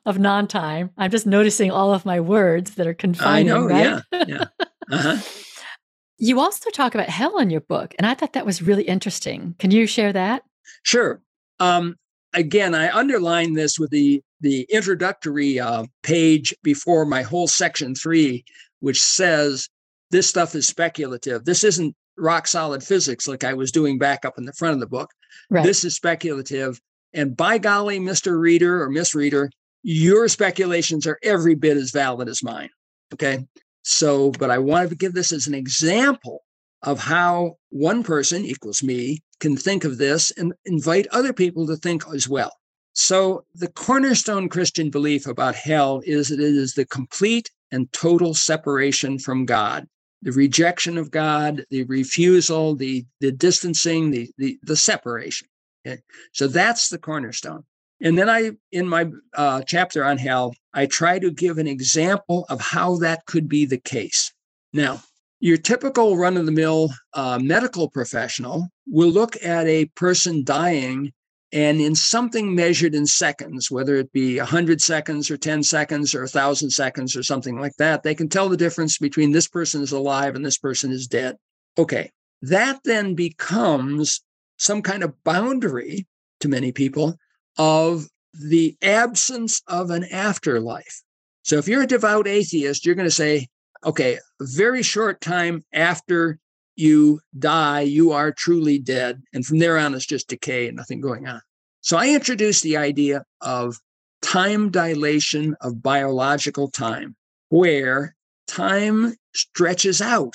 *laughs* of non-time. I'm just noticing all of my words that are confining. I know, right? yeah, yeah. Uh-huh. *laughs* you also talk about hell in your book, and I thought that was really interesting. Can you share that? Sure. Um, again, I underline this with the the introductory uh, page before my whole section three, which says this stuff is speculative. This isn't rock solid physics like I was doing back up in the front of the book. Right. This is speculative. And by golly, Mr. Reader or Miss Reader, your speculations are every bit as valid as mine. Okay. So, but I wanted to give this as an example of how one person equals me can think of this and invite other people to think as well. So, the cornerstone Christian belief about hell is that it is the complete and total separation from God, the rejection of God, the refusal, the, the distancing, the, the, the separation. Okay? So, that's the cornerstone. And then I, in my uh, chapter on hell, I try to give an example of how that could be the case. Now, your typical run of the mill uh, medical professional will look at a person dying and in something measured in seconds, whether it be 100 seconds or 10 seconds or 1,000 seconds or something like that, they can tell the difference between this person is alive and this person is dead. Okay, that then becomes some kind of boundary to many people of the absence of an afterlife. So if you're a devout atheist, you're going to say, okay, a very short time after you die, you are truly dead. And from there on, it's just decay and nothing going on. So I introduced the idea of time dilation of biological time, where time stretches out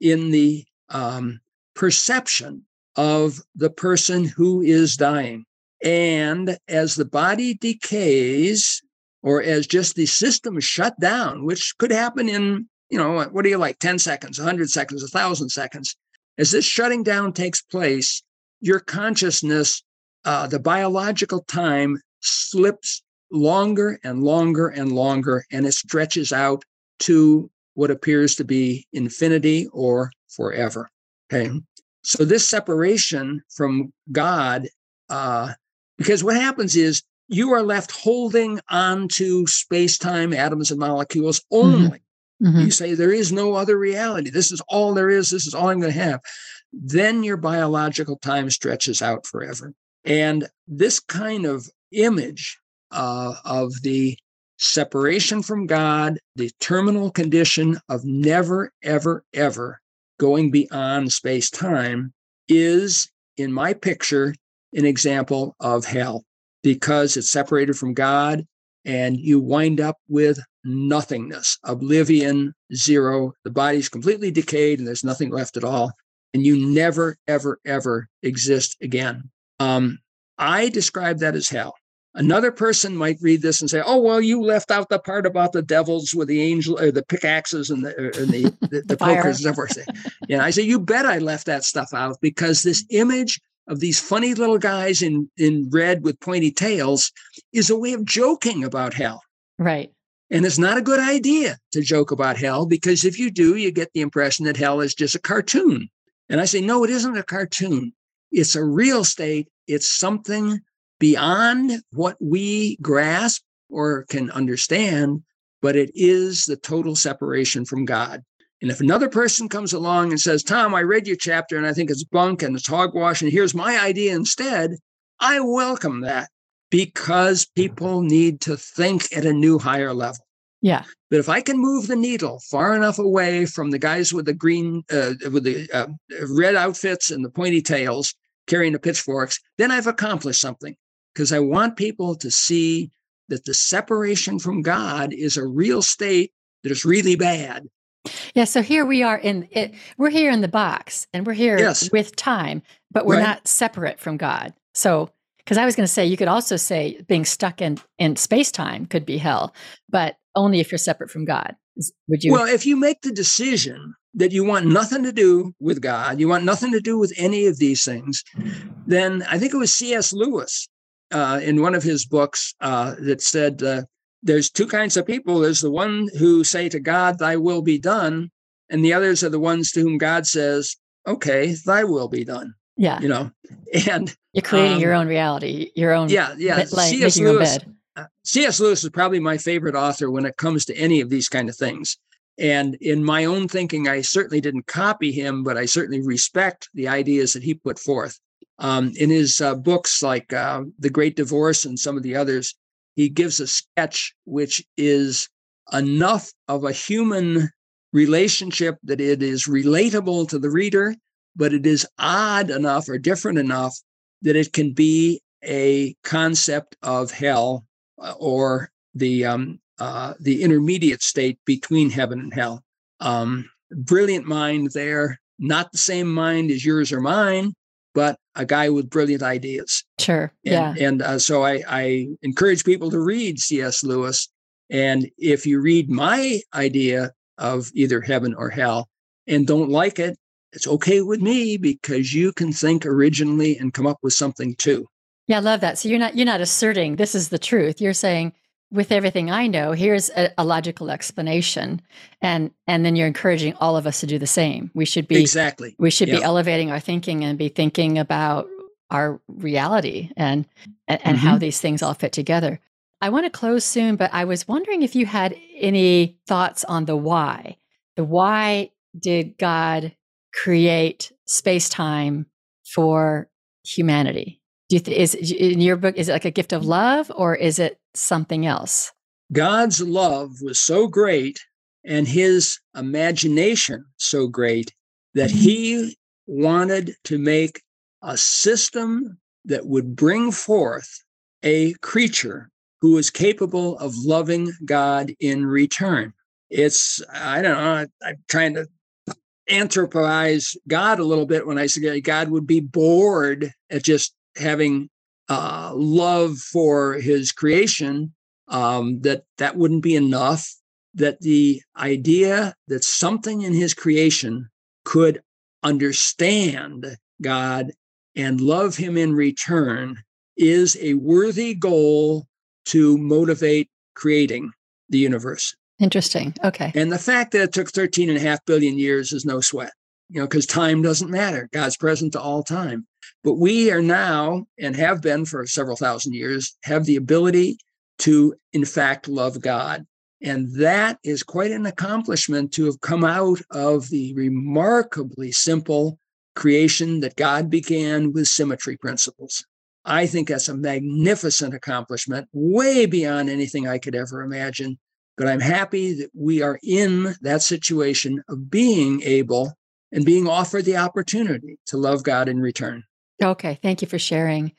in the um, perception of the person who is dying. And as the body decays, or as just the system shut down, which could happen in, you know, what do you like, 10 seconds, 100 seconds, 1,000 seconds, as this shutting down takes place, your consciousness, uh, the biological time slips longer and longer and longer, and it stretches out to what appears to be infinity or forever. Okay. So this separation from God uh, because what happens is you are left holding on to space time, atoms, and molecules mm-hmm. only. Mm-hmm. You say, there is no other reality. This is all there is. This is all I'm going to have. Then your biological time stretches out forever. And this kind of image uh, of the separation from God, the terminal condition of never, ever, ever going beyond space time is, in my picture, an example of hell. because it's separated from God, and you wind up with nothingness, oblivion, zero. The body's completely decayed, and there's nothing left at all, and you never, ever, ever exist again. Um, I describe that as hell. Another person might read this and say, "Oh, well, you left out the part about the devils with the angel, or the pickaxes and the and the *laughs* the, the pokers and stuff." Yeah, I say, "You bet I left that stuff out because this image of these funny little guys in in red with pointy tails is a way of joking about hell." Right. And it's not a good idea to joke about hell because if you do, you get the impression that hell is just a cartoon. And I say, no, it isn't a cartoon. It's a real state. It's something beyond what we grasp or can understand, but it is the total separation from God. And if another person comes along and says, Tom, I read your chapter and I think it's bunk and it's hogwash, and here's my idea instead, I welcome that because people need to think at a new higher level. Yeah. But if I can move the needle far enough away from the guys with the green, uh, with the uh, red outfits and the pointy tails carrying the pitchforks, then I've accomplished something because I want people to see that the separation from God is a real state that is really bad. Yeah, so here we are in it. We're here in the box, and we're here yes. with time, but we're right. not separate from God. So, because I was going to say, you could also say being stuck in in space time could be hell, but only if you're separate from God. Would you? Well, if you make the decision that you want nothing to do with God, you want nothing to do with any of these things, then I think it was C.S. Lewis uh, in one of his books uh, that said uh, there's two kinds of people. There's the one who say to God, "Thy will be done," and the others are the ones to whom God says, "Okay, Thy will be done." Yeah, you know, *laughs* and you're creating um, your own reality, your own yeah, yeah. like C.S. Lewis, uh, C.S. Lewis is probably my favorite author when it comes to any of these kind of things. And in my own thinking, I certainly didn't copy him, but I certainly respect the ideas that he put forth. Um, in his uh, books like uh, The Great Divorce and some of the others, he gives a sketch which is enough of a human relationship that it is relatable to the reader, but it is odd enough or different enough that it can be a concept of hell uh, or the um, uh, the intermediate state between heaven and hell. Um, brilliant mind there, not the same mind as yours or mine, but a guy with brilliant ideas. Sure. And, yeah. And uh, so I, I encourage people to read C.S. Lewis. And if you read my idea of either heaven or hell and don't like it, it's okay with me because you can think originally and come up with something too. Yeah, I love that. So you're not you're not asserting this is the truth. You're saying with everything I know, here's a, a, logical explanation, and and then you're encouraging all of us to do the same. We should be exactly. We should be elevating our thinking and be thinking about our reality and and, and mm-hmm. how these things all fit together. I want to close soon, but I was wondering if you had any thoughts on the why. The why did God create space time for humanity? Do you th- is in your book is it like a gift of love or is it something else? God's love was so great and his imagination so great that mm-hmm. he wanted to make a system that would bring forth a creature who is capable of loving God in return. It's, I don't know, I'm trying to anthropize God a little bit when I say God would be bored at just having uh, love for his creation, um, that that wouldn't be enough. That the idea that something in his creation could understand God and love him in return is a worthy goal to motivate creating the universe. Interesting. Okay. And the fact that it took 13 and a half billion years is no sweat, you know, because time doesn't matter. God's present to all time. But we are now, and have been for several thousand years, have the ability to, in fact, love God. And that is quite an accomplishment to have come out of the remarkably simple creation that God began with symmetry principles. I think that's a magnificent accomplishment, way beyond anything I could ever imagine. But I'm happy that we are in that situation of being able and being offered the opportunity to love God in return. Okay, thank you for sharing.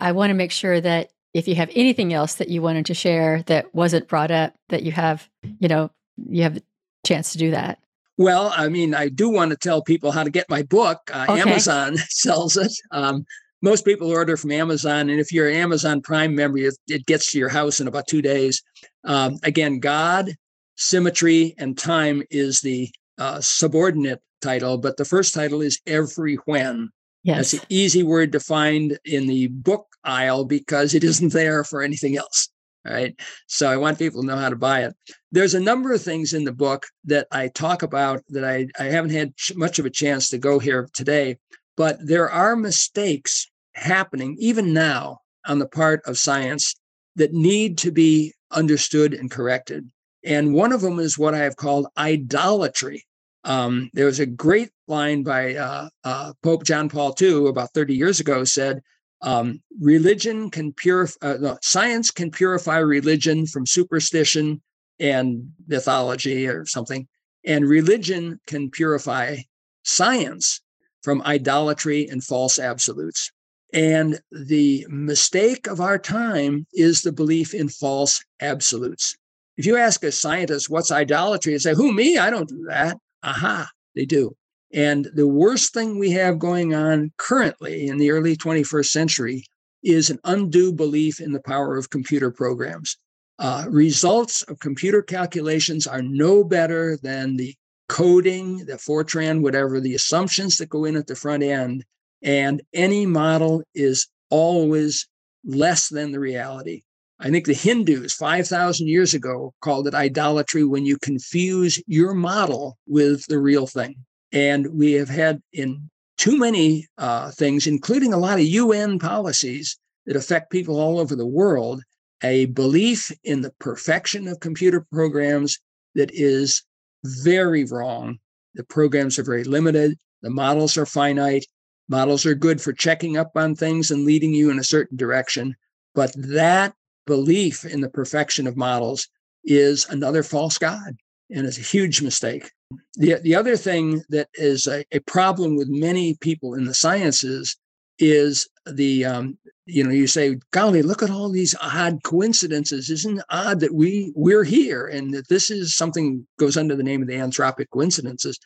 I want to make sure that if you have anything else that you wanted to share that wasn't brought up, that you have, you know, you have the chance to do that. Well, I mean, I do want to tell people how to get my book. Uh, okay. Amazon *laughs* sells it. Um, most people order from Amazon, and if you're an Amazon Prime member, it, it gets to your house in about two days. Um, again, God, symmetry, and time is the uh, subordinate title, but the first title is every when. Yes. That's an easy word to find in the book aisle because it isn't there for anything else. Right. So I want people to know how to buy it. There's a number of things in the book that I talk about that I, I haven't had much of a chance to go here today, but there are mistakes happening even now on the part of science that need to be understood and corrected. And one of them is what I have called idolatry. Um, there was a great line by uh, uh, Pope John Paul II about 30 years ago said, um, religion can purify, uh, no, science can purify religion from superstition and mythology or something. And religion can purify science from idolatry and false absolutes. And the mistake of our time is the belief in false absolutes. If you ask a scientist what's idolatry, they say, Who, me? I don't do that. Aha, they do. And the worst thing we have going on currently in the early 21st century is an undue belief in the power of computer programs. Uh, results of computer calculations are no better than the coding, the Fortran, whatever, the assumptions that go in at the front end. And any model is always less than the reality. I think the Hindus 5,000 years ago called it idolatry when you confuse your model with the real thing. And we have had in too many uh, things, including a lot of UN policies that affect people all over the world, a belief in the perfection of computer programs that is very wrong. The programs are very limited, the models are finite. Models are good for checking up on things and leading you in a certain direction. But that belief in the perfection of models is another false God and it's a huge mistake. The, the other thing that is a, a problem with many people in the sciences is the um, you know you say golly look at all these odd coincidences. Isn't it odd that we we're here and that this is something goes under the name of the anthropic coincidences?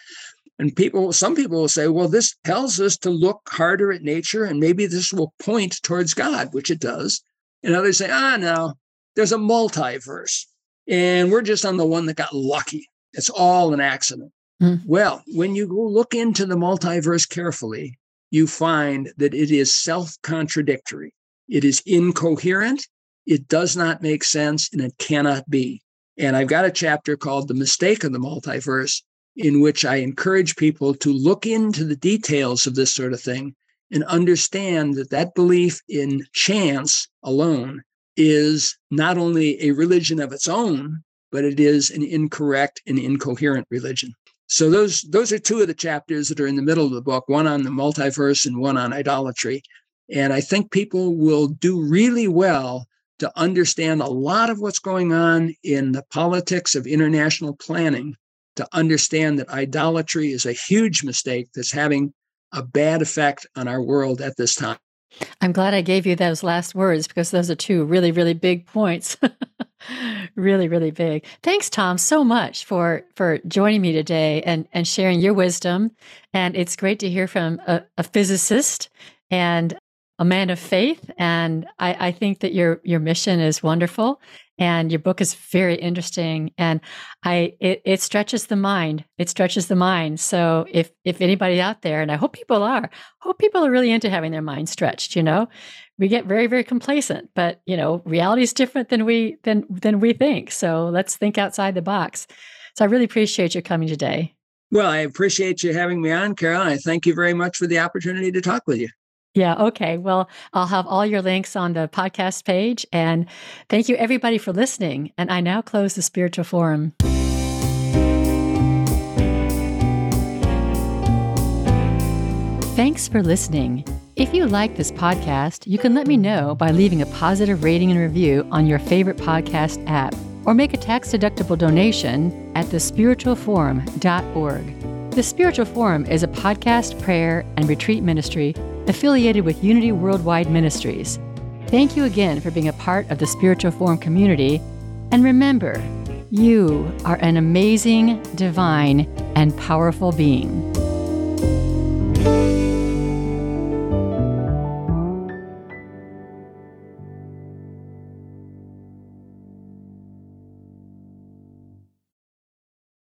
And people some people will say well this tells us to look harder at nature and maybe this will point towards god which it does. And others say ah no there's a multiverse and we're just on the one that got lucky it's all an accident. Mm. Well, when you go look into the multiverse carefully, you find that it is self contradictory. It is incoherent. It does not make sense and it cannot be. And I've got a chapter called The Mistake of the Multiverse, in which I encourage people to look into the details of this sort of thing and understand that that belief in chance alone is not only a religion of its own, but it is an incorrect and incoherent religion. So those those are two of the chapters that are in the middle of the book, one on the multiverse and one on idolatry. And I think people will do really well to understand a lot of what's going on in the politics of international planning, to understand that idolatry is a huge mistake that's having a bad effect on our world at this time. I'm glad I gave you those last words because those are two really, really big points. *laughs* really, really big. Thanks, Tom, so much for for joining me today and and sharing your wisdom. And it's great to hear from a, a physicist and a man of faith. And I, I think that your your mission is wonderful and your book is very interesting and i it, it stretches the mind it stretches the mind so if if anybody out there and i hope people are hope people are really into having their mind stretched you know we get very very complacent but you know reality is different than we than than we think so let's think outside the box so i really appreciate you coming today well i appreciate you having me on carol i thank you very much for the opportunity to talk with you yeah. Okay. Well, I'll have all your links on the podcast page. And thank you, everybody, for listening. And I now close the Spiritual Forum. Thanks for listening. If you like this podcast, you can let me know by leaving a positive rating and review on your favorite podcast app or make a tax deductible donation at thespiritualforum.org. The Spiritual Forum is a podcast, prayer, and retreat ministry affiliated with Unity Worldwide Ministries. Thank you again for being a part of the Spiritual Forum community. And remember, you are an amazing, divine, and powerful being.